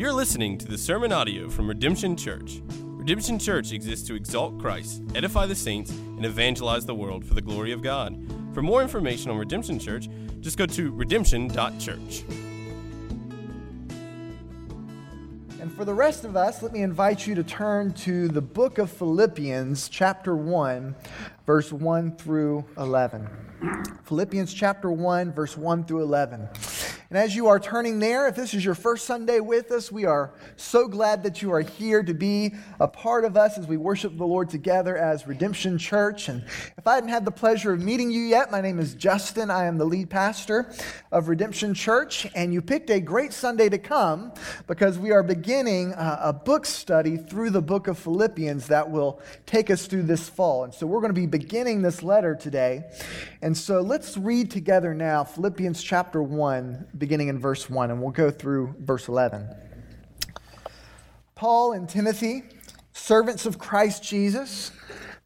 You're listening to the sermon audio from Redemption Church. Redemption Church exists to exalt Christ, edify the saints, and evangelize the world for the glory of God. For more information on Redemption Church, just go to redemption.church. And for the rest of us, let me invite you to turn to the book of Philippians, chapter 1, verse 1 through 11. Philippians chapter 1, verse 1 through 11. And as you are turning there, if this is your first Sunday with us, we are so glad that you are here to be a part of us as we worship the Lord together as Redemption Church. And if I hadn't had the pleasure of meeting you yet, my name is Justin. I am the lead pastor of Redemption Church. And you picked a great Sunday to come because we are beginning a, book study through the book of Philippians that will take us through this fall. And so we're going to be beginning this letter today. And so let's read together now Philippians chapter 1 beginning in verse 1, and we'll go through verse 11. Paul and Timothy, servants of Christ Jesus,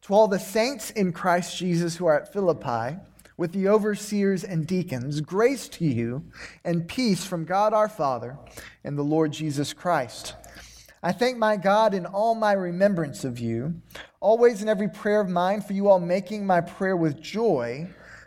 to all the saints in Christ Jesus who are at Philippi, with the overseers and deacons, grace to you and peace from God our Father and the Lord Jesus Christ. I thank my God in all my remembrance of you, always in every prayer of mine, for you all making my prayer with joy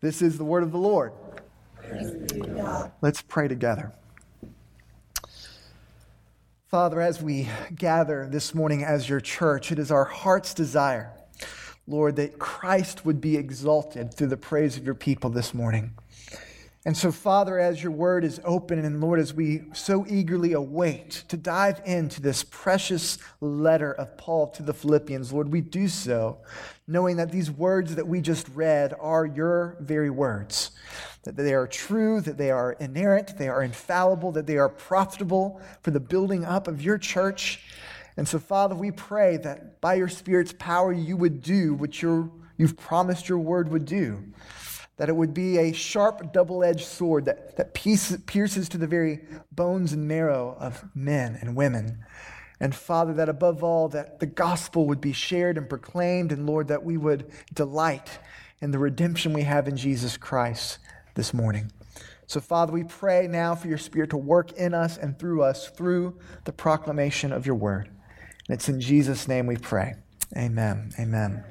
This is the word of the Lord. Let's pray together. Father, as we gather this morning as your church, it is our heart's desire, Lord, that Christ would be exalted through the praise of your people this morning. And so, Father, as your word is open, and Lord, as we so eagerly await to dive into this precious letter of Paul to the Philippians, Lord, we do so knowing that these words that we just read are your very words, that they are true, that they are inerrant, they are infallible, that they are profitable for the building up of your church. And so, Father, we pray that by your Spirit's power, you would do what you've promised your word would do that it would be a sharp, double edged sword that, that pierces to the very bones and marrow of men and women. And Father, that above all, that the gospel would be shared and proclaimed, and Lord, that we would delight in the redemption we have in Jesus Christ this morning. So, Father, we pray now for your Spirit to work in us and through us through the proclamation of your word. And it's in Jesus' name we pray. Amen. Amen.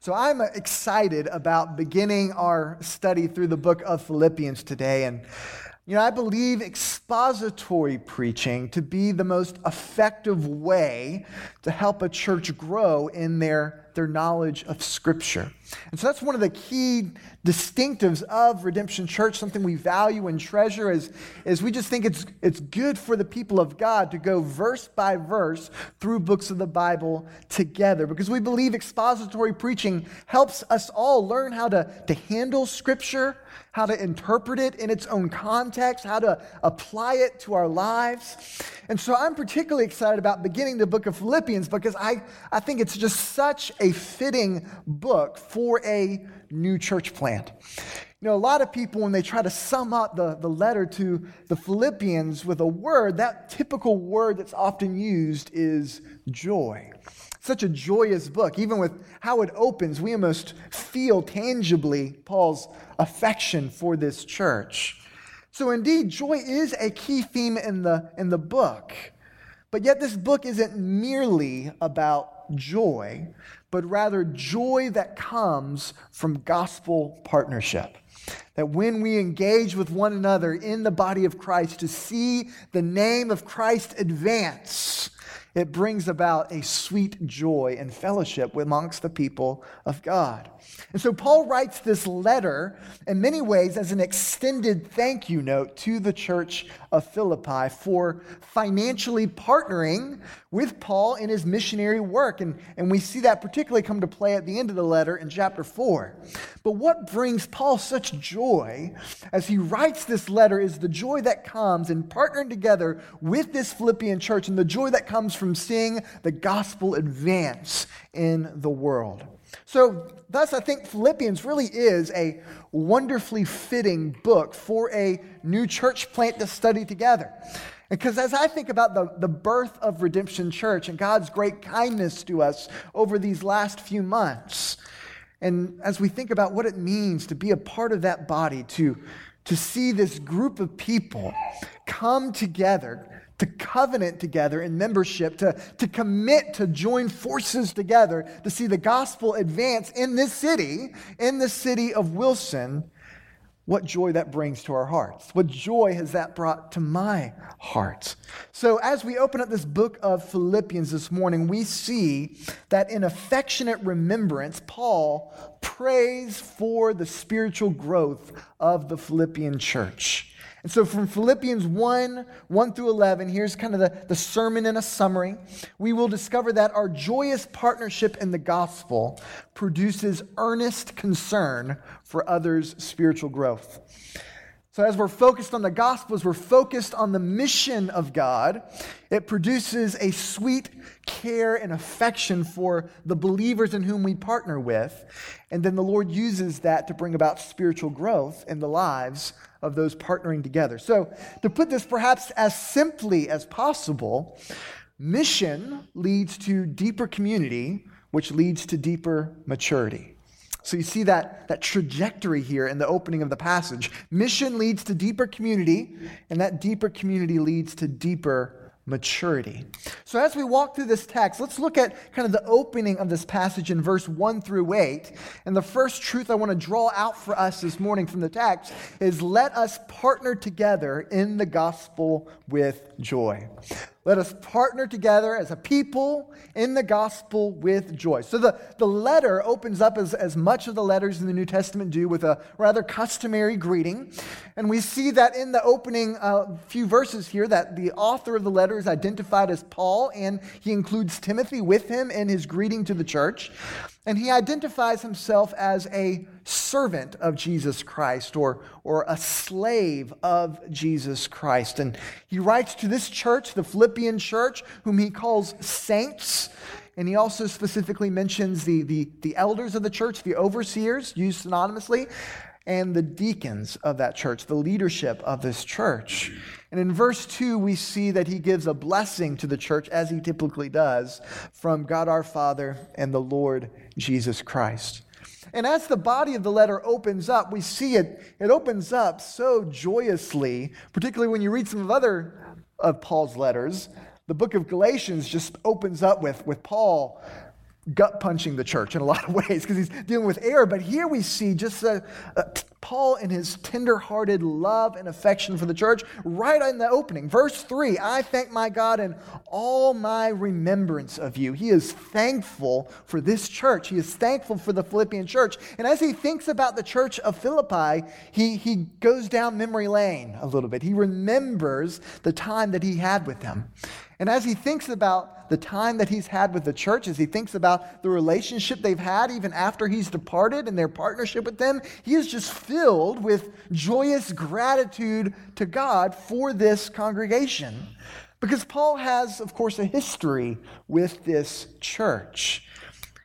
So I'm excited about beginning our study through the book of Philippians today. And, you know, I believe expository preaching to be the most effective way to help a church grow in their their knowledge of Scripture. And so that's one of the key distinctives of Redemption Church, something we value and treasure is, is we just think it's, it's good for the people of God to go verse by verse through books of the Bible together because we believe expository preaching helps us all learn how to, to handle Scripture, how to interpret it in its own context, how to apply it to our lives. And so I'm particularly excited about beginning the book of Philippians because I, I think it's just such a fitting book for a new church plant. You know, a lot of people, when they try to sum up the, the letter to the Philippians with a word, that typical word that's often used is joy. Such a joyous book. Even with how it opens, we almost feel tangibly Paul's affection for this church. So, indeed, joy is a key theme in the, in the book. But yet, this book isn't merely about joy, but rather joy that comes from gospel partnership. That when we engage with one another in the body of Christ to see the name of Christ advance, it brings about a sweet joy and fellowship amongst the people of God. And so Paul writes this letter in many ways as an extended thank you note to the church of Philippi for financially partnering with Paul in his missionary work. And, and we see that particularly come to play at the end of the letter in chapter 4. But what brings Paul such joy as he writes this letter is the joy that comes in partnering together with this Philippian church and the joy that comes from seeing the gospel advance in the world. So, thus, I think Philippians really is a wonderfully fitting book for a new church plant to study together. Because as I think about the, the birth of Redemption Church and God's great kindness to us over these last few months, and as we think about what it means to be a part of that body, to, to see this group of people come together to covenant together in membership, to, to commit to join forces together to see the gospel advance in this city, in the city of Wilson, what joy that brings to our hearts. What joy has that brought to my heart? So, as we open up this book of Philippians this morning, we see that in affectionate remembrance, Paul prays for the spiritual growth of the Philippian church. And so from Philippians 1 1 through 11, here's kind of the, the sermon in a summary. We will discover that our joyous partnership in the gospel produces earnest concern for others' spiritual growth. So, as we're focused on the gospel, as we're focused on the mission of God, it produces a sweet care and affection for the believers in whom we partner with. And then the Lord uses that to bring about spiritual growth in the lives of those partnering together. So, to put this perhaps as simply as possible, mission leads to deeper community, which leads to deeper maturity. So you see that, that trajectory here in the opening of the passage. Mission leads to deeper community, and that deeper community leads to deeper maturity. So, as we walk through this text, let's look at kind of the opening of this passage in verse 1 through 8. And the first truth I want to draw out for us this morning from the text is let us partner together in the gospel with joy. Let us partner together as a people in the gospel with joy. So the, the letter opens up as, as much of the letters in the New Testament do with a rather customary greeting. And we see that in the opening uh, few verses here that the author of the letter is identified as Paul, and he includes Timothy with him in his greeting to the church. And he identifies himself as a servant of Jesus Christ or, or a slave of Jesus Christ. And he writes to this church, the Philippian church, whom he calls saints. And he also specifically mentions the, the, the elders of the church, the overseers, used synonymously, and the deacons of that church, the leadership of this church. And in verse 2, we see that he gives a blessing to the church, as he typically does, from God our Father and the Lord Jesus Christ. And as the body of the letter opens up, we see it, it opens up so joyously, particularly when you read some of other of Paul's letters. The book of Galatians just opens up with, with Paul gut punching the church in a lot of ways because he's dealing with error. But here we see just a, uh, Paul in his tender-hearted love and affection for the church right in the opening. Verse 3 I thank my God in all my remembrance of you. He is thankful for this church. He is thankful for the Philippian church. And as he thinks about the church of Philippi, he, he goes down memory lane a little bit. He remembers the time that he had with them. And as he thinks about the time that he's had with the church, as he thinks about the relationship they've had even after he's departed and their partnership with them, he is just filled with joyous gratitude to God for this congregation. Because Paul has, of course, a history with this church.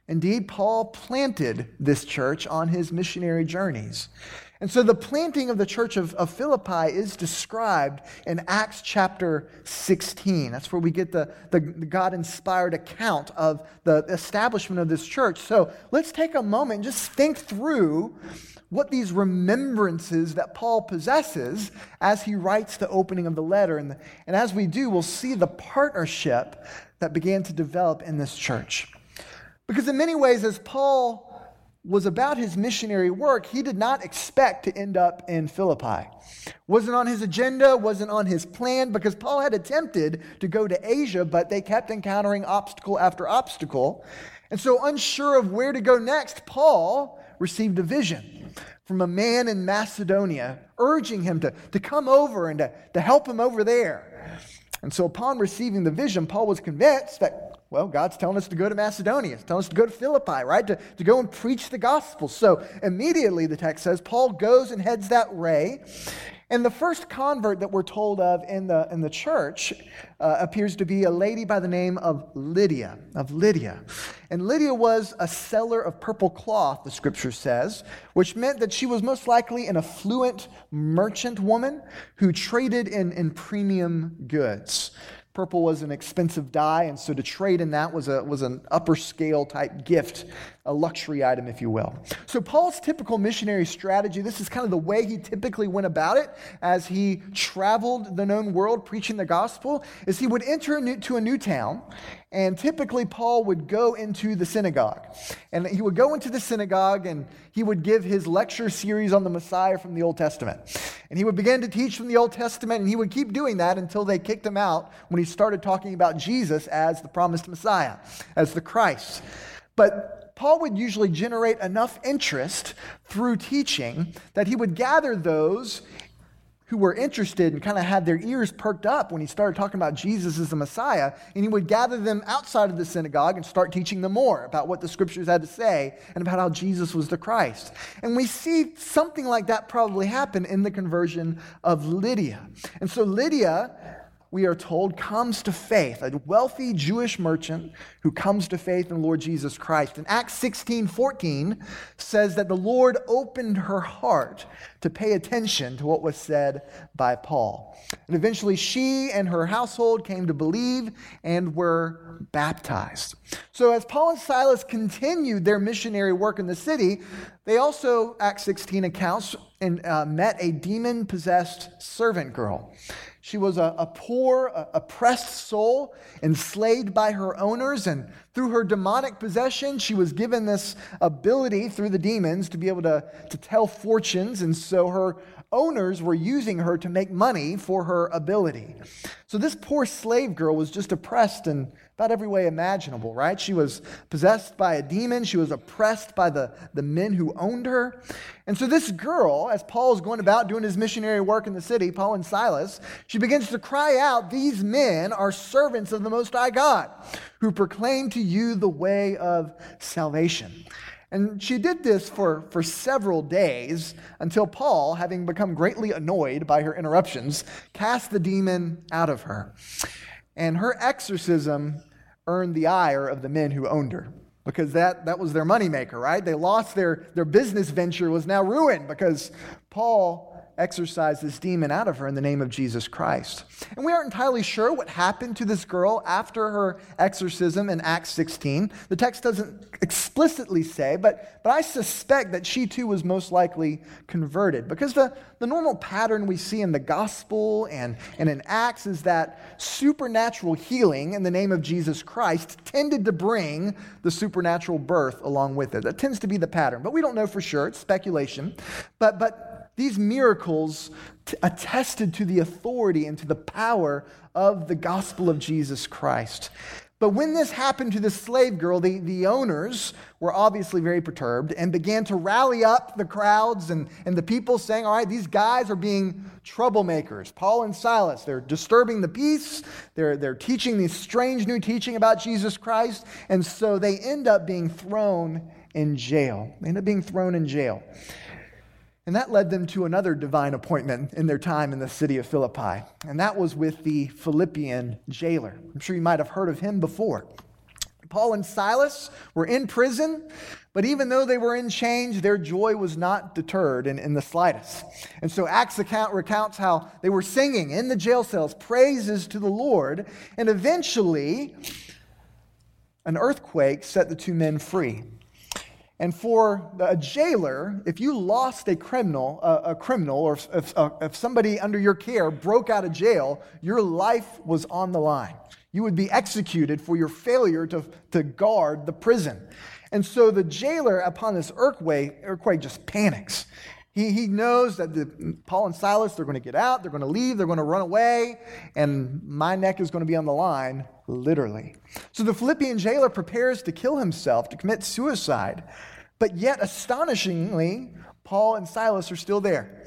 Indeed, Paul planted this church on his missionary journeys. And so the planting of the church of, of Philippi is described in Acts chapter 16. That's where we get the, the, the God inspired account of the establishment of this church. So let's take a moment and just think through what these remembrances that Paul possesses as he writes the opening of the letter. And, and as we do, we'll see the partnership that began to develop in this church. Because in many ways, as Paul was about his missionary work, he did not expect to end up in Philippi. Wasn't on his agenda, wasn't on his plan, because Paul had attempted to go to Asia, but they kept encountering obstacle after obstacle. And so, unsure of where to go next, Paul received a vision from a man in Macedonia urging him to, to come over and to, to help him over there. And so, upon receiving the vision, Paul was convinced that well, God's telling us to go to Macedonia. Telling us to go to Philippi, right? To, to go and preach the gospel. So immediately, the text says, Paul goes and heads that way. And the first convert that we're told of in the, in the church uh, appears to be a lady by the name of Lydia, of Lydia. And Lydia was a seller of purple cloth, the scripture says, which meant that she was most likely an affluent merchant woman who traded in, in premium goods. Purple was an expensive dye, and so to trade in that was, a, was an upper scale type gift, a luxury item, if you will. So, Paul's typical missionary strategy this is kind of the way he typically went about it as he traveled the known world preaching the gospel, is he would enter into a new town, and typically Paul would go into the synagogue. And he would go into the synagogue and he would give his lecture series on the Messiah from the Old Testament. And he would begin to teach from the Old Testament, and he would keep doing that until they kicked him out when he started talking about Jesus as the promised Messiah, as the Christ. But Paul would usually generate enough interest through teaching that he would gather those who were interested and kind of had their ears perked up when he started talking about Jesus as the Messiah, and he would gather them outside of the synagogue and start teaching them more about what the scriptures had to say and about how Jesus was the Christ. And we see something like that probably happen in the conversion of Lydia. And so Lydia we are told, comes to faith, a wealthy Jewish merchant who comes to faith in Lord Jesus Christ. And Acts 16 14 says that the Lord opened her heart to pay attention to what was said by Paul. And eventually she and her household came to believe and were baptized. So as Paul and Silas continued their missionary work in the city, they also, Acts 16 accounts, and uh, met a demon possessed servant girl. She was a, a poor, a, oppressed soul, enslaved by her owners, and through her demonic possession, she was given this ability through the demons to be able to, to tell fortunes, and so her owners were using her to make money for her ability. So this poor slave girl was just oppressed in about every way imaginable, right? She was possessed by a demon, she was oppressed by the, the men who owned her. And so this girl, as Paul is going about doing his missionary work in the city, Paul and Silas, she begins to cry out, These men are servants of the Most High God, who proclaim to you the way of salvation. And she did this for, for several days until Paul, having become greatly annoyed by her interruptions, cast the demon out of her. And her exorcism earned the ire of the men who owned her because that, that was their moneymaker, right? They lost their, their business venture was now ruined because Paul exorcise this demon out of her in the name of Jesus Christ. And we aren't entirely sure what happened to this girl after her exorcism in Acts 16. The text doesn't explicitly say, but, but I suspect that she too was most likely converted because the, the normal pattern we see in the gospel and, and in Acts is that supernatural healing in the name of Jesus Christ tended to bring the supernatural birth along with it. That tends to be the pattern, but we don't know for sure. It's speculation. But, but these miracles t- attested to the authority and to the power of the gospel of Jesus Christ. But when this happened to the slave girl, the, the owners were obviously very perturbed and began to rally up the crowds and, and the people saying, All right, these guys are being troublemakers. Paul and Silas, they're disturbing the peace. They're, they're teaching this strange new teaching about Jesus Christ. And so they end up being thrown in jail. They end up being thrown in jail. And that led them to another divine appointment in their time in the city of Philippi. And that was with the Philippian jailer. I'm sure you might have heard of him before. Paul and Silas were in prison, but even though they were in chains, their joy was not deterred in, in the slightest. And so Acts account recounts how they were singing in the jail cells praises to the Lord, and eventually an earthquake set the two men free. And for a jailer, if you lost a criminal, a criminal, or if, uh, if somebody under your care broke out of jail, your life was on the line. You would be executed for your failure to, to guard the prison. And so the jailer, upon this earthquake, earthquake just panics. He, he knows that the, Paul and Silas, they're going to get out, they're going to leave, they're going to run away, and my neck is going to be on the line, literally. So the Philippian jailer prepares to kill himself, to commit suicide. But yet, astonishingly, Paul and Silas are still there.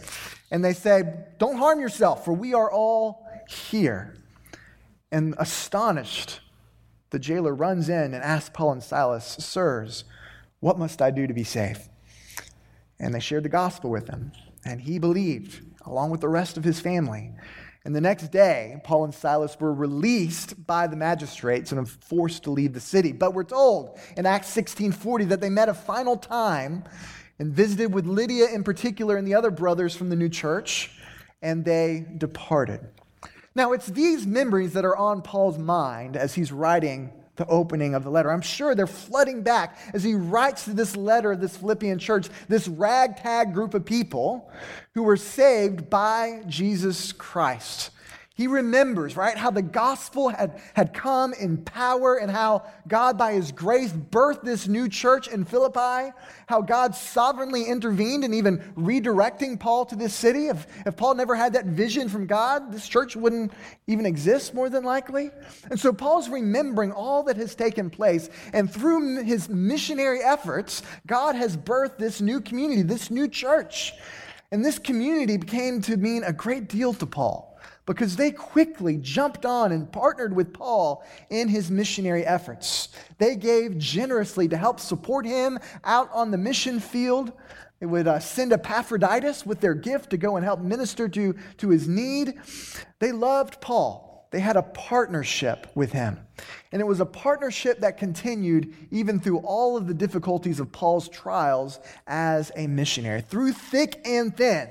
And they say, Don't harm yourself, for we are all here. And astonished, the jailer runs in and asks Paul and Silas, Sirs, what must I do to be saved? And they shared the gospel with him. And he believed, along with the rest of his family. And the next day, Paul and Silas were released by the magistrates and forced to leave the city. But we're told in Acts 16:40 that they met a final time and visited with Lydia in particular and the other brothers from the new church, and they departed. Now, it's these memories that are on Paul's mind as he's writing the opening of the letter. I'm sure they're flooding back as he writes to this letter of this Philippian church, this ragtag group of people who were saved by Jesus Christ. He remembers, right, how the gospel had, had come in power and how God, by his grace, birthed this new church in Philippi, how God sovereignly intervened in even redirecting Paul to this city. If, if Paul never had that vision from God, this church wouldn't even exist, more than likely. And so Paul's remembering all that has taken place. And through his missionary efforts, God has birthed this new community, this new church. And this community became to mean a great deal to Paul because they quickly jumped on and partnered with Paul in his missionary efforts. They gave generously to help support him out on the mission field. They would uh, send Epaphroditus with their gift to go and help minister to, to his need. They loved Paul. They had a partnership with him. And it was a partnership that continued even through all of the difficulties of Paul's trials as a missionary. Through thick and thin,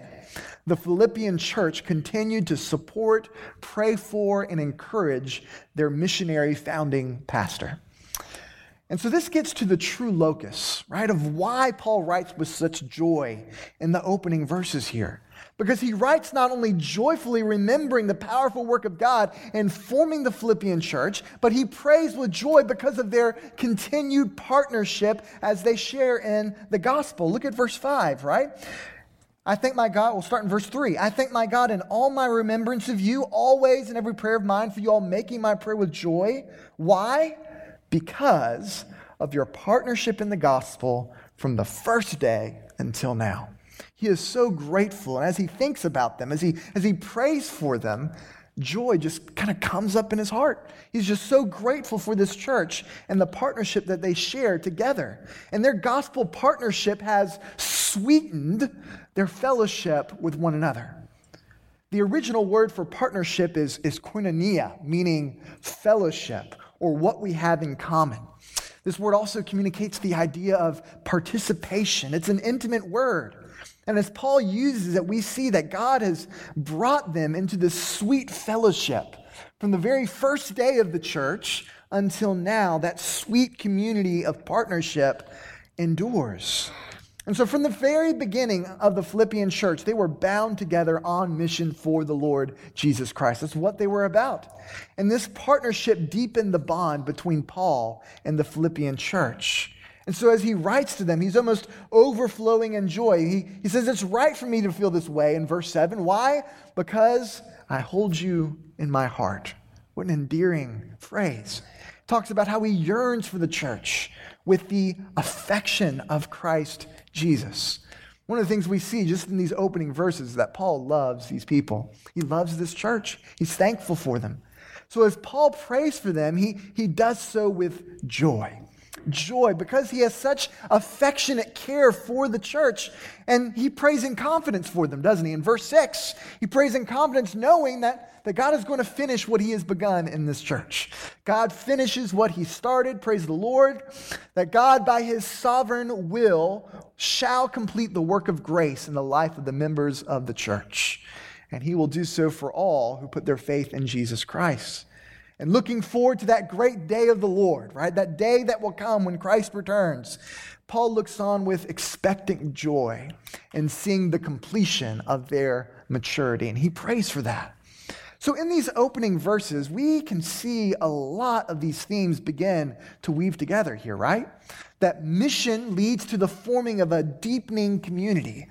the Philippian church continued to support, pray for, and encourage their missionary founding pastor. And so this gets to the true locus, right, of why Paul writes with such joy in the opening verses here. Because he writes not only joyfully remembering the powerful work of God in forming the Philippian church, but he prays with joy because of their continued partnership as they share in the gospel. Look at verse 5, right? I thank my God, we'll start in verse 3. I thank my God in all my remembrance of you, always in every prayer of mine, for you all making my prayer with joy. Why? Because of your partnership in the gospel from the first day until now. He is so grateful. And as he thinks about them, as he, as he prays for them, joy just kind of comes up in his heart. He's just so grateful for this church and the partnership that they share together. And their gospel partnership has sweetened their fellowship with one another. The original word for partnership is, is koinonia, meaning fellowship or what we have in common. This word also communicates the idea of participation. It's an intimate word. And as Paul uses it, we see that God has brought them into this sweet fellowship. From the very first day of the church until now, that sweet community of partnership endures. And so, from the very beginning of the Philippian church, they were bound together on mission for the Lord Jesus Christ. That's what they were about. And this partnership deepened the bond between Paul and the Philippian church. And so, as he writes to them, he's almost overflowing in joy. He, he says, It's right for me to feel this way in verse 7. Why? Because I hold you in my heart. What an endearing phrase. Talks about how he yearns for the church with the affection of Christ Jesus. One of the things we see just in these opening verses is that Paul loves these people. He loves this church, he's thankful for them. So, as Paul prays for them, he, he does so with joy joy because he has such affectionate care for the church. And he prays in confidence for them, doesn't he? In verse 6, he prays in confidence knowing that, that God is going to finish what he has begun in this church. God finishes what he started, praise the Lord, that God, by his sovereign will, shall complete the work of grace in the life of the members of the church. And he will do so for all who put their faith in Jesus Christ and looking forward to that great day of the Lord, right? That day that will come when Christ returns. Paul looks on with expectant joy and seeing the completion of their maturity, and he prays for that. So, in these opening verses, we can see a lot of these themes begin to weave together here, right? That mission leads to the forming of a deepening community.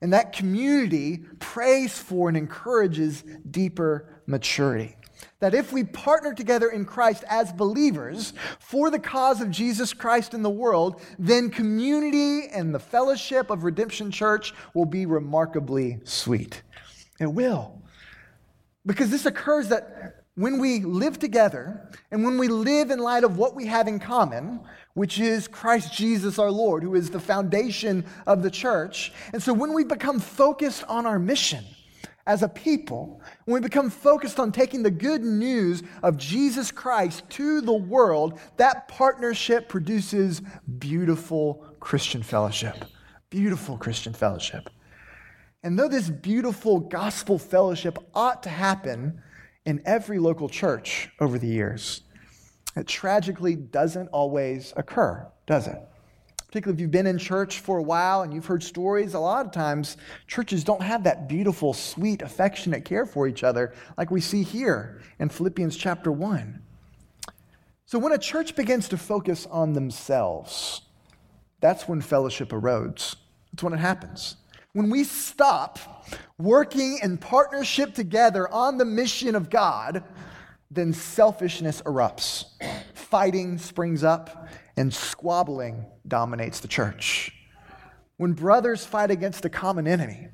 And that community prays for and encourages deeper maturity. That if we partner together in Christ as believers for the cause of Jesus Christ in the world, then community and the fellowship of Redemption Church will be remarkably sweet. It will. Because this occurs that when we live together and when we live in light of what we have in common, which is Christ Jesus our Lord, who is the foundation of the church. And so when we become focused on our mission as a people, when we become focused on taking the good news of Jesus Christ to the world, that partnership produces beautiful Christian fellowship. Beautiful Christian fellowship. And though this beautiful gospel fellowship ought to happen in every local church over the years, it tragically doesn't always occur, does it? Particularly if you've been in church for a while and you've heard stories, a lot of times churches don't have that beautiful, sweet, affectionate care for each other like we see here in Philippians chapter 1. So when a church begins to focus on themselves, that's when fellowship erodes. That's when it happens. When we stop working in partnership together on the mission of God, then selfishness erupts. Fighting springs up, and squabbling dominates the church. When brothers fight against a common enemy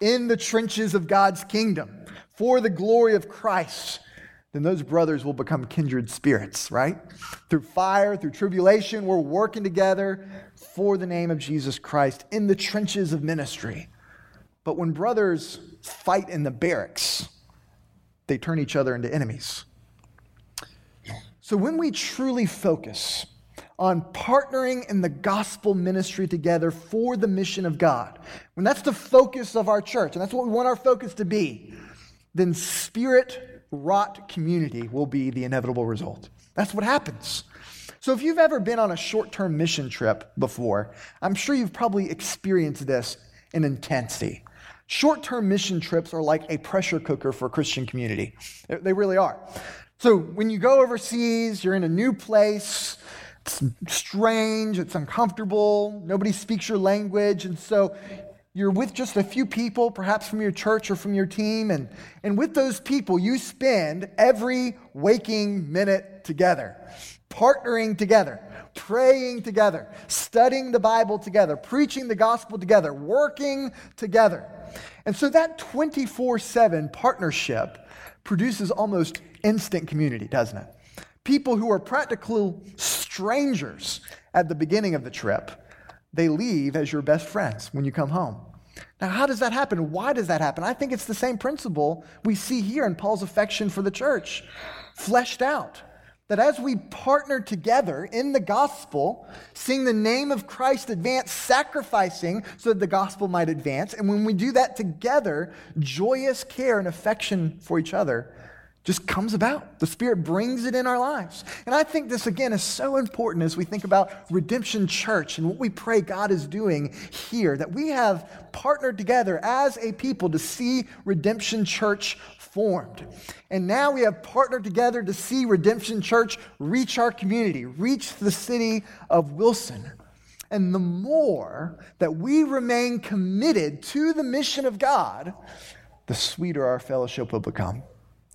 in the trenches of God's kingdom for the glory of Christ, then those brothers will become kindred spirits, right? Through fire, through tribulation, we're working together for the name of Jesus Christ in the trenches of ministry. But when brothers fight in the barracks, they turn each other into enemies. So when we truly focus on partnering in the gospel ministry together for the mission of God, when that's the focus of our church, and that's what we want our focus to be, then spirit wrought community will be the inevitable result. That's what happens. So, if you've ever been on a short term mission trip before, I'm sure you've probably experienced this in intensity. Short term mission trips are like a pressure cooker for a Christian community. They really are. So, when you go overseas, you're in a new place, it's strange, it's uncomfortable, nobody speaks your language, and so you're with just a few people, perhaps from your church or from your team, and, and with those people, you spend every waking minute together, partnering together, praying together, studying the Bible together, preaching the gospel together, working together. And so that 24 7 partnership produces almost instant community, doesn't it? People who are practical strangers at the beginning of the trip they leave as your best friends when you come home. Now, how does that happen? Why does that happen? I think it's the same principle we see here in Paul's affection for the church, fleshed out. That as we partner together in the gospel, seeing the name of Christ advance, sacrificing so that the gospel might advance, and when we do that together, joyous care and affection for each other just comes about. The Spirit brings it in our lives. And I think this, again, is so important as we think about Redemption Church and what we pray God is doing here, that we have partnered together as a people to see Redemption Church formed. And now we have partnered together to see Redemption Church reach our community, reach the city of Wilson. And the more that we remain committed to the mission of God, the sweeter our fellowship will become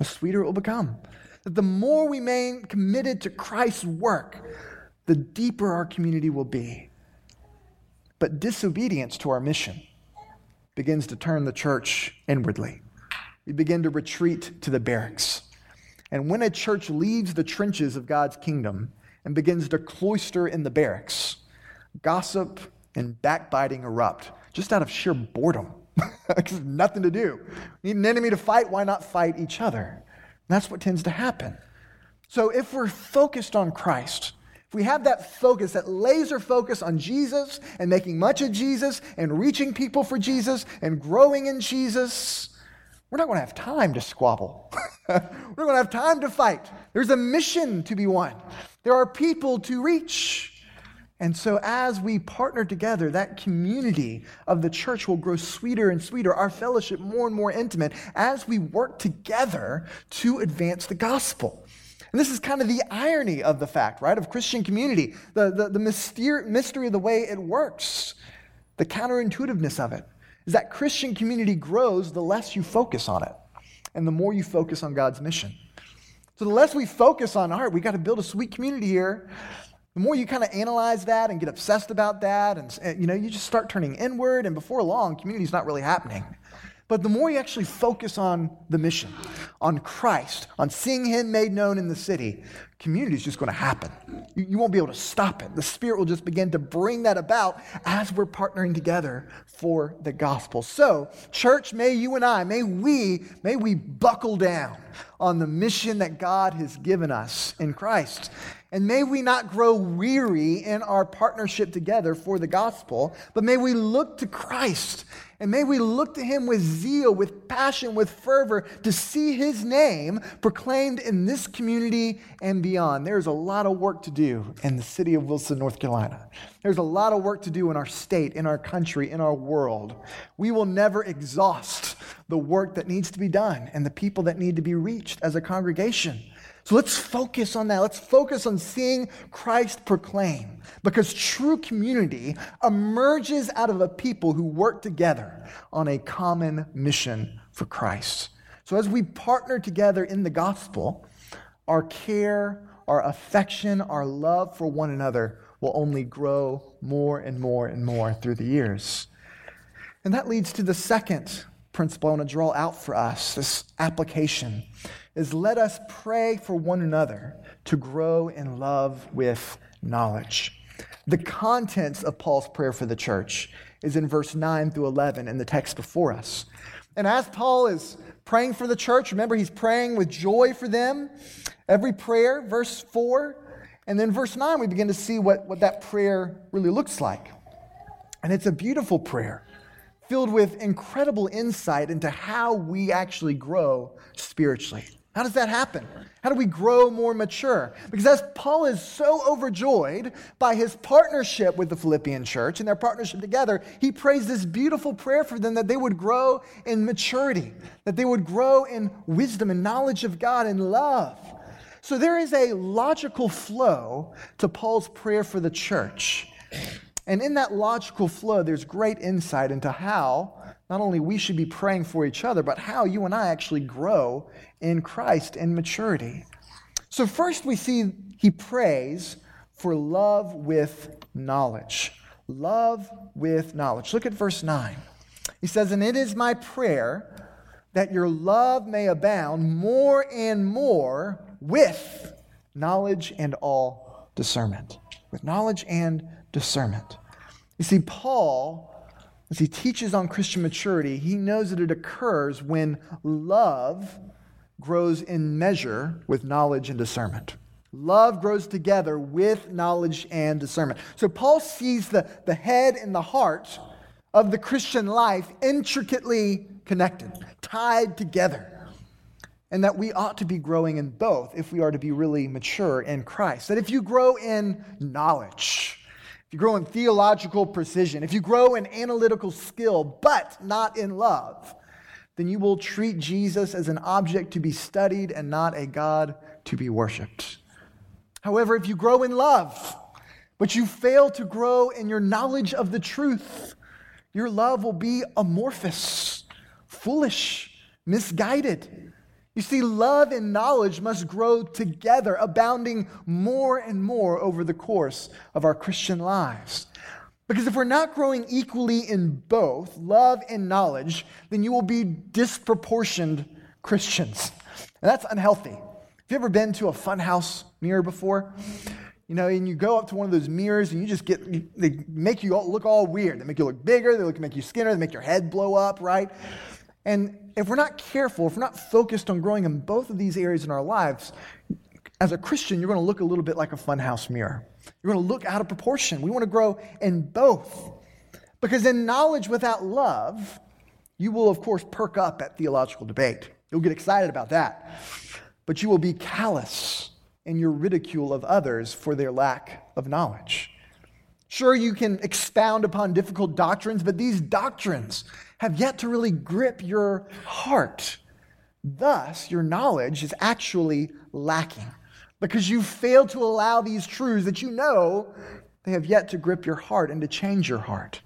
the sweeter it will become. That the more we remain committed to Christ's work, the deeper our community will be. But disobedience to our mission begins to turn the church inwardly. We begin to retreat to the barracks. And when a church leaves the trenches of God's kingdom and begins to cloister in the barracks, gossip and backbiting erupt just out of sheer boredom. Because nothing to do. Need an enemy to fight, why not fight each other? And that's what tends to happen. So if we're focused on Christ, if we have that focus, that laser focus on Jesus and making much of Jesus and reaching people for Jesus and growing in Jesus, we're not going to have time to squabble. we're not going to have time to fight. There's a mission to be won, there are people to reach. And so, as we partner together, that community of the church will grow sweeter and sweeter, our fellowship more and more intimate as we work together to advance the gospel. And this is kind of the irony of the fact, right, of Christian community, the, the, the mystery, mystery of the way it works, the counterintuitiveness of it, is that Christian community grows the less you focus on it and the more you focus on God's mission. So, the less we focus on, art, we got to build a sweet community here, the more you kind of analyze that and get obsessed about that, and you know, you just start turning inward, and before long, community's not really happening. But the more you actually focus on the mission, on Christ, on seeing Him made known in the city, community is just going to happen. You, you, won't be able to stop it. The Spirit will just begin to bring that about as we're partnering together for the gospel. So, church, may you and I, may we, may we buckle down on the mission that God has given us in Christ. And may we not grow weary in our partnership together for the gospel, but may we look to Christ and may we look to him with zeal, with passion, with fervor to see his name proclaimed in this community and beyond. There's a lot of work to do in the city of Wilson, North Carolina. There's a lot of work to do in our state, in our country, in our world. We will never exhaust the work that needs to be done and the people that need to be reached as a congregation. So let's focus on that. Let's focus on seeing Christ proclaim because true community emerges out of a people who work together on a common mission for Christ. So as we partner together in the gospel, our care, our affection, our love for one another will only grow more and more and more through the years. And that leads to the second principle I want to draw out for us this application is let us pray for one another to grow in love with knowledge. The contents of Paul's prayer for the church is in verse 9 through 11 in the text before us. And as Paul is praying for the church, remember he's praying with joy for them. Every prayer, verse 4. And then verse 9, we begin to see what, what that prayer really looks like. And it's a beautiful prayer filled with incredible insight into how we actually grow spiritually. How does that happen? How do we grow more mature? Because as Paul is so overjoyed by his partnership with the Philippian church and their partnership together, he prays this beautiful prayer for them that they would grow in maturity, that they would grow in wisdom and knowledge of God and love. So there is a logical flow to Paul's prayer for the church. And in that logical flow, there's great insight into how not only we should be praying for each other, but how you and I actually grow in Christ in maturity. So, first we see he prays for love with knowledge. Love with knowledge. Look at verse 9. He says, And it is my prayer that your love may abound more and more with knowledge and all discernment. With knowledge and discernment. You see, Paul as he teaches on Christian maturity, he knows that it occurs when love grows in measure with knowledge and discernment. Love grows together with knowledge and discernment. So Paul sees the, the head and the heart of the Christian life intricately connected, tied together. And that we ought to be growing in both if we are to be really mature in Christ. That if you grow in knowledge, if you grow in theological precision, if you grow in analytical skill, but not in love, then you will treat Jesus as an object to be studied and not a God to be worshiped. However, if you grow in love, but you fail to grow in your knowledge of the truth, your love will be amorphous, foolish, misguided. You see, love and knowledge must grow together, abounding more and more over the course of our Christian lives. Because if we're not growing equally in both love and knowledge, then you will be disproportioned Christians. And that's unhealthy. Have you ever been to a funhouse mirror before? You know, and you go up to one of those mirrors and you just get, they make you look all weird. They make you look bigger, they look, make you skinnier, they make your head blow up, right? And if we're not careful, if we're not focused on growing in both of these areas in our lives, as a Christian, you're going to look a little bit like a funhouse mirror. You're going to look out of proportion. We want to grow in both. Because in knowledge without love, you will, of course, perk up at theological debate. You'll get excited about that. But you will be callous in your ridicule of others for their lack of knowledge. Sure, you can expound upon difficult doctrines, but these doctrines have yet to really grip your heart. Thus, your knowledge is actually lacking because you fail to allow these truths that you know they have yet to grip your heart and to change your heart.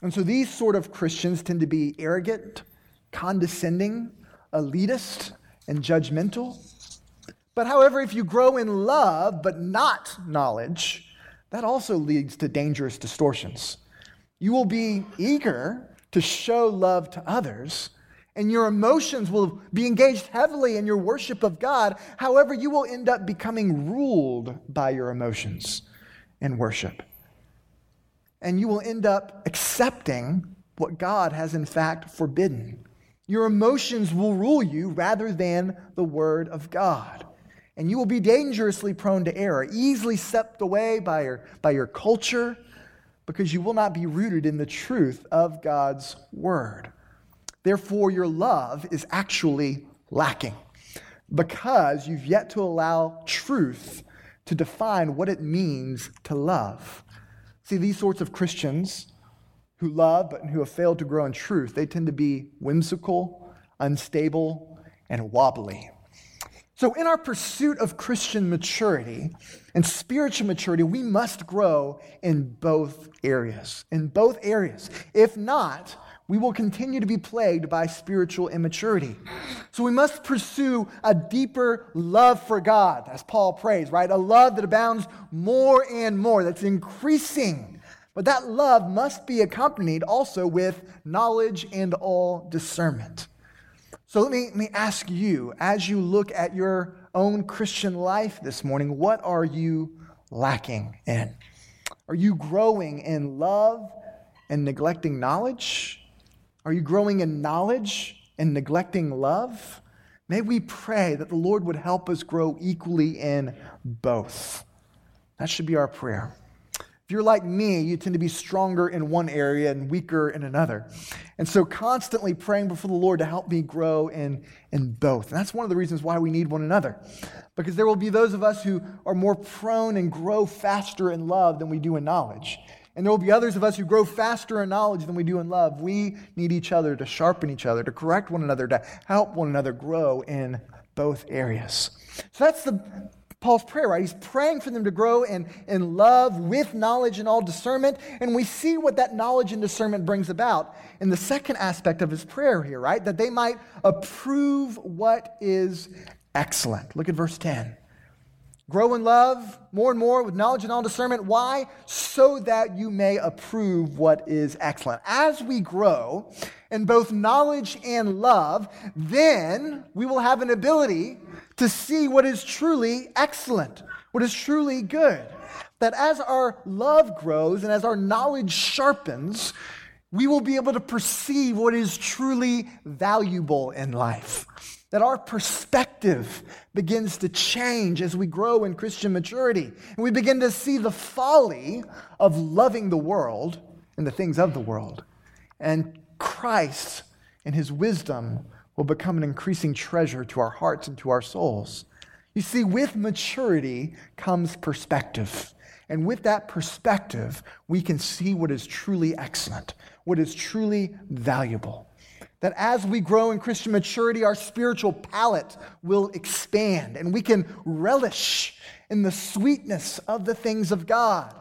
And so these sort of Christians tend to be arrogant, condescending, elitist, and judgmental. But however, if you grow in love but not knowledge, that also leads to dangerous distortions. You will be eager to show love to others, and your emotions will be engaged heavily in your worship of God. However, you will end up becoming ruled by your emotions in worship. And you will end up accepting what God has in fact forbidden. Your emotions will rule you rather than the Word of God and you will be dangerously prone to error, easily swept away by your, by your culture, because you will not be rooted in the truth of God's word. Therefore, your love is actually lacking because you've yet to allow truth to define what it means to love. See, these sorts of Christians who love but who have failed to grow in truth, they tend to be whimsical, unstable, and wobbly. So, in our pursuit of Christian maturity and spiritual maturity, we must grow in both areas. In both areas. If not, we will continue to be plagued by spiritual immaturity. So we must pursue a deeper love for God, as Paul prays, right? A love that abounds more and more, that's increasing. But that love must be accompanied also with knowledge and all discernment. So let me, let me ask you, as you look at your own Christian life this morning, what are you lacking in? Are you growing in love and neglecting knowledge? Are you growing in knowledge and neglecting love? May we pray that the Lord would help us grow equally in both. That should be our prayer. If you're like me, you tend to be stronger in one area and weaker in another. And so, constantly praying before the Lord to help me grow in, in both. And that's one of the reasons why we need one another. Because there will be those of us who are more prone and grow faster in love than we do in knowledge. And there will be others of us who grow faster in knowledge than we do in love. We need each other to sharpen each other, to correct one another, to help one another grow in both areas. So that's the Paul's prayer, right? He's praying for them to grow in, in love with knowledge and all discernment. And we see what that knowledge and discernment brings about in the second aspect of his prayer here, right? That they might approve what is excellent. Look at verse 10. Grow in love more and more with knowledge and all discernment. Why? So that you may approve what is excellent. As we grow in both knowledge and love, then we will have an ability to see what is truly excellent, what is truly good. That as our love grows and as our knowledge sharpens, we will be able to perceive what is truly valuable in life that our perspective begins to change as we grow in Christian maturity. And we begin to see the folly of loving the world and the things of the world. And Christ and his wisdom will become an increasing treasure to our hearts and to our souls. You see, with maturity comes perspective. And with that perspective, we can see what is truly excellent, what is truly valuable. That as we grow in Christian maturity, our spiritual palate will expand and we can relish in the sweetness of the things of God.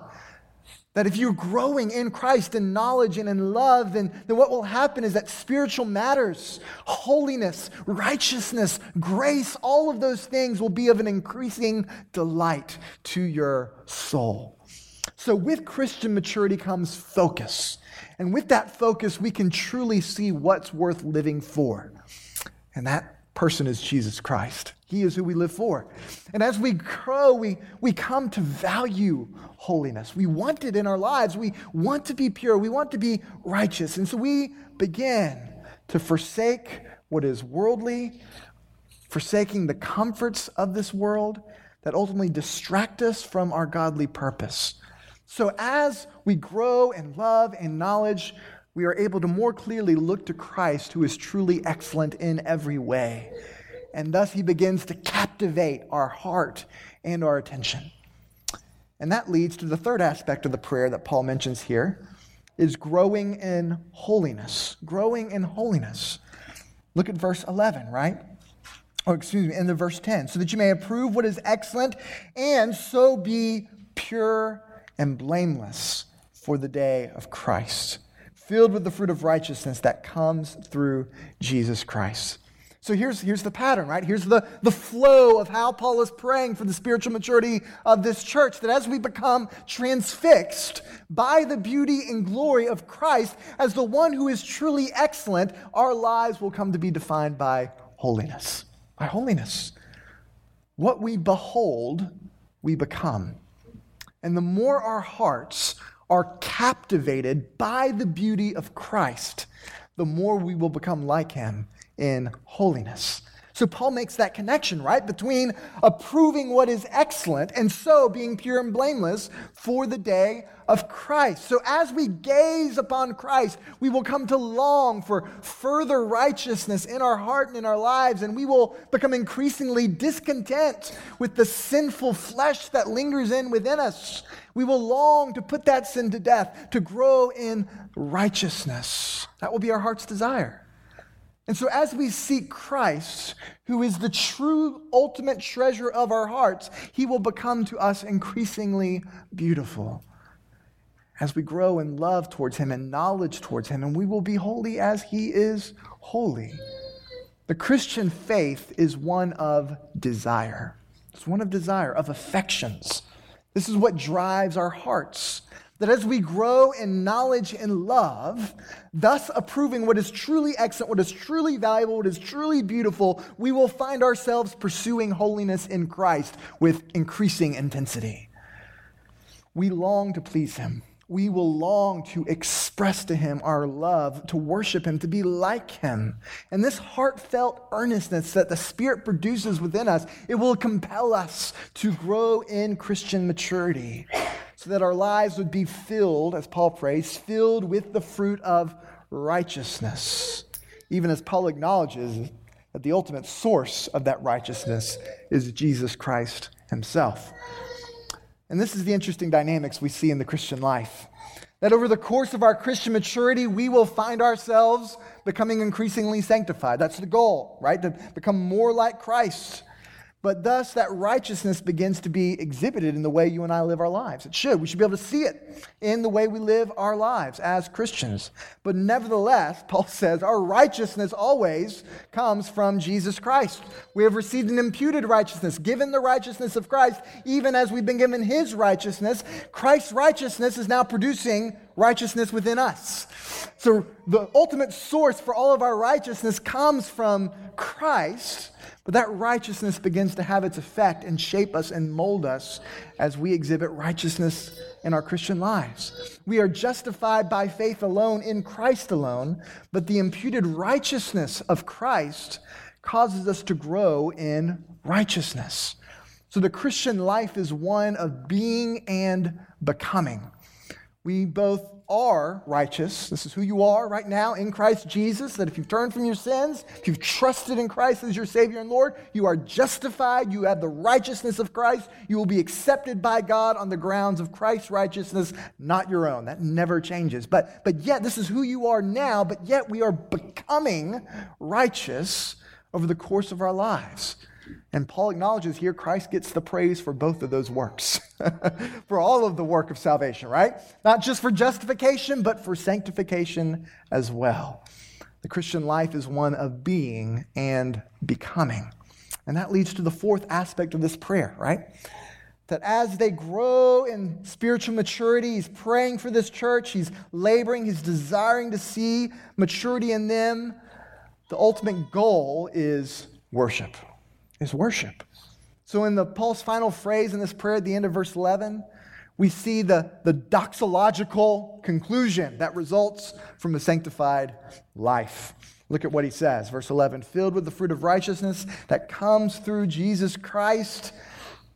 That if you're growing in Christ in knowledge and in love, then, then what will happen is that spiritual matters, holiness, righteousness, grace, all of those things will be of an increasing delight to your soul. So, with Christian maturity comes focus. And with that focus, we can truly see what's worth living for. And that person is Jesus Christ. He is who we live for. And as we grow, we, we come to value holiness. We want it in our lives. We want to be pure. We want to be righteous. And so we begin to forsake what is worldly, forsaking the comforts of this world that ultimately distract us from our godly purpose. So, as we grow in love and knowledge, we are able to more clearly look to Christ, who is truly excellent in every way. And thus, he begins to captivate our heart and our attention. And that leads to the third aspect of the prayer that Paul mentions here is growing in holiness. Growing in holiness. Look at verse 11, right? Or excuse me, in the verse 10, so that you may approve what is excellent and so be pure and blameless for the day of Christ, filled with the fruit of righteousness that comes through Jesus Christ. So here's, here's the pattern, right? Here's the, the flow of how Paul is praying for the spiritual maturity of this church. That as we become transfixed by the beauty and glory of Christ as the one who is truly excellent, our lives will come to be defined by holiness. By holiness. What we behold, we become. And the more our hearts are captivated by the beauty of Christ, the more we will become like him in holiness. So Paul makes that connection, right, between approving what is excellent and so being pure and blameless for the day of Christ. So as we gaze upon Christ, we will come to long for further righteousness in our heart and in our lives, and we will become increasingly discontent with the sinful flesh that lingers in within us. We will long to put that sin to death, to grow in righteousness. That will be our heart's desire. And so, as we seek Christ, who is the true ultimate treasure of our hearts, he will become to us increasingly beautiful. As we grow in love towards him and knowledge towards him, and we will be holy as he is holy. The Christian faith is one of desire. It's one of desire, of affections. This is what drives our hearts. That as we grow in knowledge and love, thus approving what is truly excellent, what is truly valuable, what is truly beautiful, we will find ourselves pursuing holiness in Christ with increasing intensity. We long to please Him. We will long to express to Him our love, to worship Him, to be like Him. And this heartfelt earnestness that the Spirit produces within us, it will compel us to grow in Christian maturity so that our lives would be filled, as Paul prays, filled with the fruit of righteousness. Even as Paul acknowledges that the ultimate source of that righteousness is Jesus Christ himself. And this is the interesting dynamics we see in the Christian life. That over the course of our Christian maturity, we will find ourselves becoming increasingly sanctified. That's the goal, right? To become more like Christ. But thus, that righteousness begins to be exhibited in the way you and I live our lives. It should. We should be able to see it in the way we live our lives as Christians. But nevertheless, Paul says our righteousness always comes from Jesus Christ. We have received an imputed righteousness, given the righteousness of Christ, even as we've been given his righteousness. Christ's righteousness is now producing righteousness within us. So the ultimate source for all of our righteousness comes from Christ. But that righteousness begins to have its effect and shape us and mold us as we exhibit righteousness in our Christian lives. We are justified by faith alone in Christ alone, but the imputed righteousness of Christ causes us to grow in righteousness. So the Christian life is one of being and becoming. We both are righteous. This is who you are right now in Christ Jesus. That if you've turned from your sins, if you've trusted in Christ as your Savior and Lord, you are justified. You have the righteousness of Christ. You will be accepted by God on the grounds of Christ's righteousness, not your own. That never changes. But, but yet, this is who you are now, but yet we are becoming righteous over the course of our lives. And Paul acknowledges here Christ gets the praise for both of those works, for all of the work of salvation, right? Not just for justification, but for sanctification as well. The Christian life is one of being and becoming. And that leads to the fourth aspect of this prayer, right? That as they grow in spiritual maturity, he's praying for this church, he's laboring, he's desiring to see maturity in them. The ultimate goal is worship is worship. So, in the Paul's final phrase in this prayer at the end of verse 11, we see the, the doxological conclusion that results from a sanctified life. Look at what he says, verse 11 filled with the fruit of righteousness that comes through Jesus Christ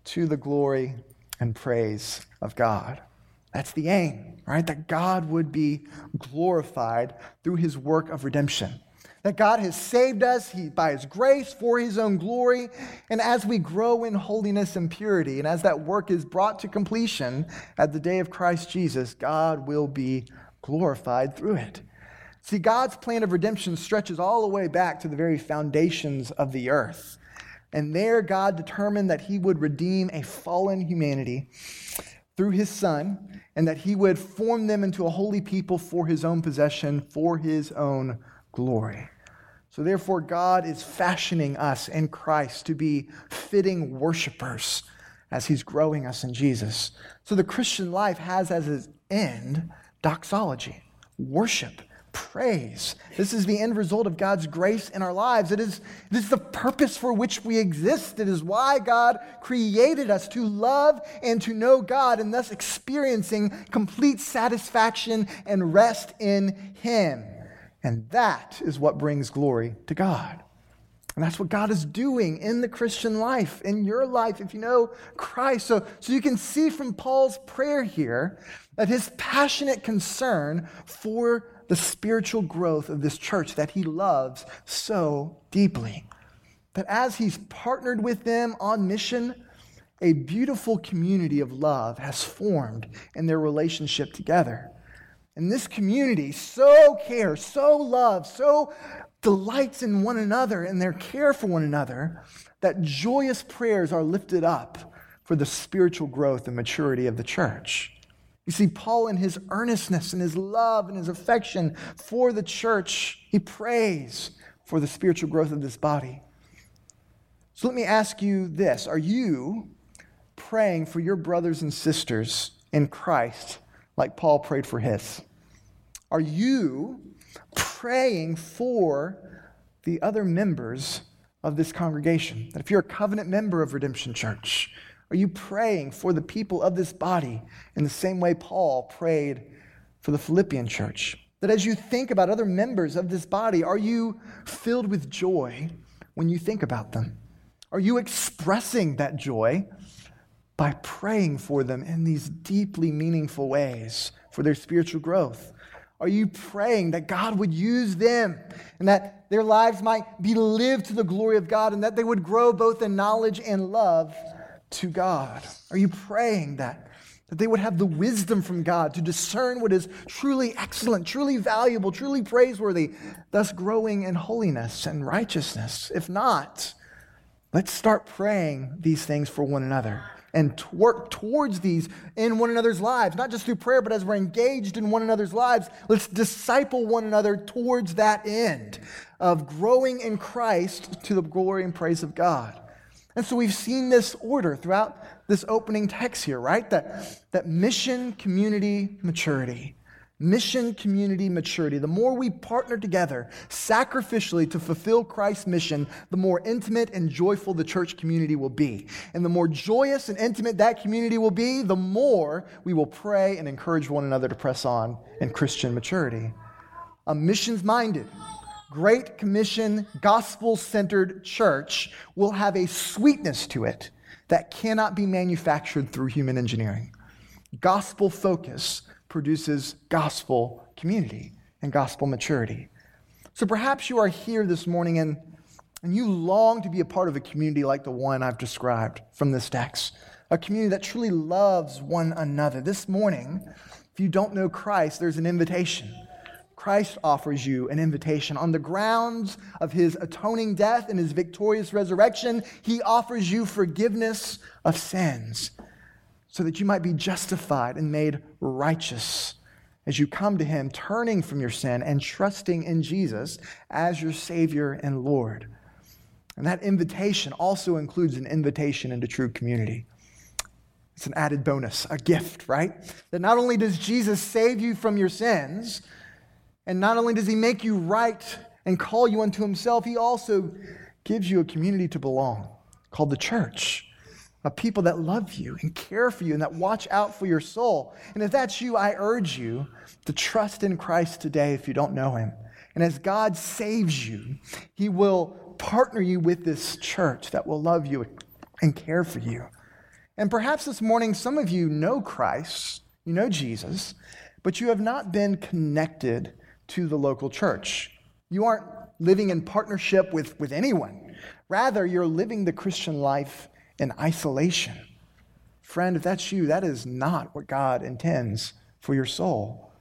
to the glory and praise of God. That's the aim, right? That God would be glorified through his work of redemption that God has saved us he, by His grace for His own glory. And as we grow in holiness and purity, and as that work is brought to completion at the day of Christ Jesus, God will be glorified through it. See, God's plan of redemption stretches all the way back to the very foundations of the earth. And there, God determined that He would redeem a fallen humanity through His Son, and that He would form them into a holy people for His own possession, for His own glory. So, therefore, God is fashioning us in Christ to be fitting worshipers as He's growing us in Jesus. So, the Christian life has as its end doxology, worship praise. This is the end result of God's grace in our lives. It is, it is the purpose for which we exist. It is why God created us to love and to know God and thus experiencing complete satisfaction and rest in Him. And that is what brings glory to God. And that's what God is doing in the Christian life, in your life, if you know Christ. So, so you can see from Paul's prayer here that his passionate concern for the spiritual growth of this church that he loves so deeply. That as he's partnered with them on mission, a beautiful community of love has formed in their relationship together. And this community so cares, so loves, so delights in one another and their care for one another that joyous prayers are lifted up for the spiritual growth and maturity of the church. You see, Paul, in his earnestness and his love and his affection for the church, he prays for the spiritual growth of this body. So let me ask you this Are you praying for your brothers and sisters in Christ like Paul prayed for his? Are you praying for the other members of this congregation? If you're a covenant member of Redemption Church, are you praying for the people of this body in the same way Paul prayed for the Philippian church? That as you think about other members of this body, are you filled with joy when you think about them? Are you expressing that joy by praying for them in these deeply meaningful ways for their spiritual growth? Are you praying that God would use them and that their lives might be lived to the glory of God and that they would grow both in knowledge and love to God? Are you praying that? That they would have the wisdom from God to discern what is truly excellent, truly valuable, truly praiseworthy, thus growing in holiness and righteousness. If not, let's start praying these things for one another and work towards these in one another's lives, not just through prayer, but as we're engaged in one another's lives, let's disciple one another towards that end of growing in Christ to the glory and praise of God. And so we've seen this order throughout this opening text here, right? That, that mission, community, maturity. Mission, community, maturity. The more we partner together sacrificially to fulfill Christ's mission, the more intimate and joyful the church community will be. And the more joyous and intimate that community will be, the more we will pray and encourage one another to press on in Christian maturity. A missions minded, Great Commission, gospel centered church will have a sweetness to it that cannot be manufactured through human engineering. Gospel focus produces gospel community and gospel maturity. So perhaps you are here this morning and, and you long to be a part of a community like the one I've described from this text, a community that truly loves one another. This morning, if you don't know Christ, there's an invitation Christ offers you an invitation. On the grounds of his atoning death and his victorious resurrection, he offers you forgiveness of sins so that you might be justified and made righteous as you come to him, turning from your sin and trusting in Jesus as your Savior and Lord. And that invitation also includes an invitation into true community. It's an added bonus, a gift, right? That not only does Jesus save you from your sins, and not only does he make you right and call you unto himself, he also gives you a community to belong called the church. A people that love you and care for you and that watch out for your soul. And if that's you, I urge you to trust in Christ today if you don't know him. And as God saves you, he will partner you with this church that will love you and care for you. And perhaps this morning, some of you know Christ, you know Jesus, but you have not been connected to the local church. You aren't living in partnership with, with anyone. Rather, you're living the Christian life in isolation. Friend, if that's you, that is not what God intends for your soul.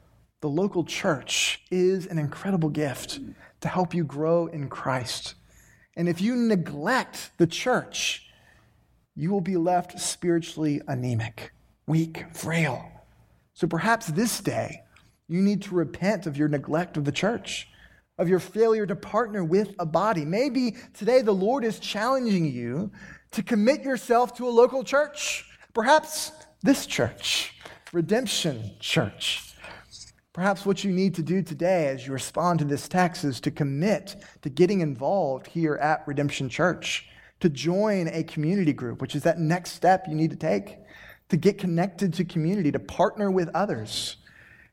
The local church is an incredible gift to help you grow in Christ. And if you neglect the church, you will be left spiritually anemic, weak, frail. So perhaps this day, you need to repent of your neglect of the church, of your failure to partner with a body. Maybe today the Lord is challenging you to commit yourself to a local church Perhaps this church, Redemption Church. Perhaps what you need to do today as you respond to this text is to commit to getting involved here at Redemption Church, to join a community group, which is that next step you need to take, to get connected to community, to partner with others,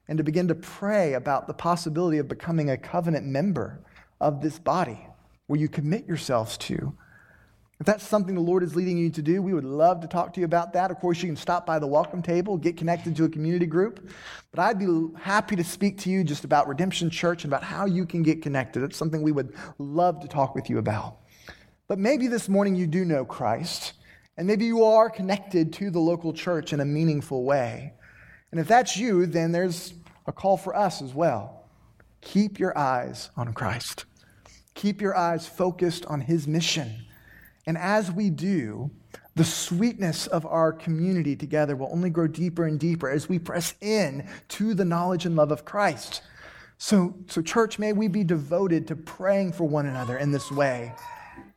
and to begin to pray about the possibility of becoming a covenant member of this body where you commit yourselves to if that's something the Lord is leading you to do, we would love to talk to you about that. Of course, you can stop by the welcome table, get connected to a community group. But I'd be happy to speak to you just about Redemption Church and about how you can get connected. It's something we would love to talk with you about. But maybe this morning you do know Christ, and maybe you are connected to the local church in a meaningful way. And if that's you, then there's a call for us as well. Keep your eyes on Christ, keep your eyes focused on his mission and as we do, the sweetness of our community together will only grow deeper and deeper as we press in to the knowledge and love of Christ. So, so, church, may we be devoted to praying for one another in this way.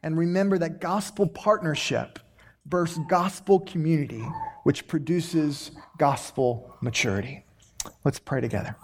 And remember that gospel partnership births gospel community, which produces gospel maturity. Let's pray together.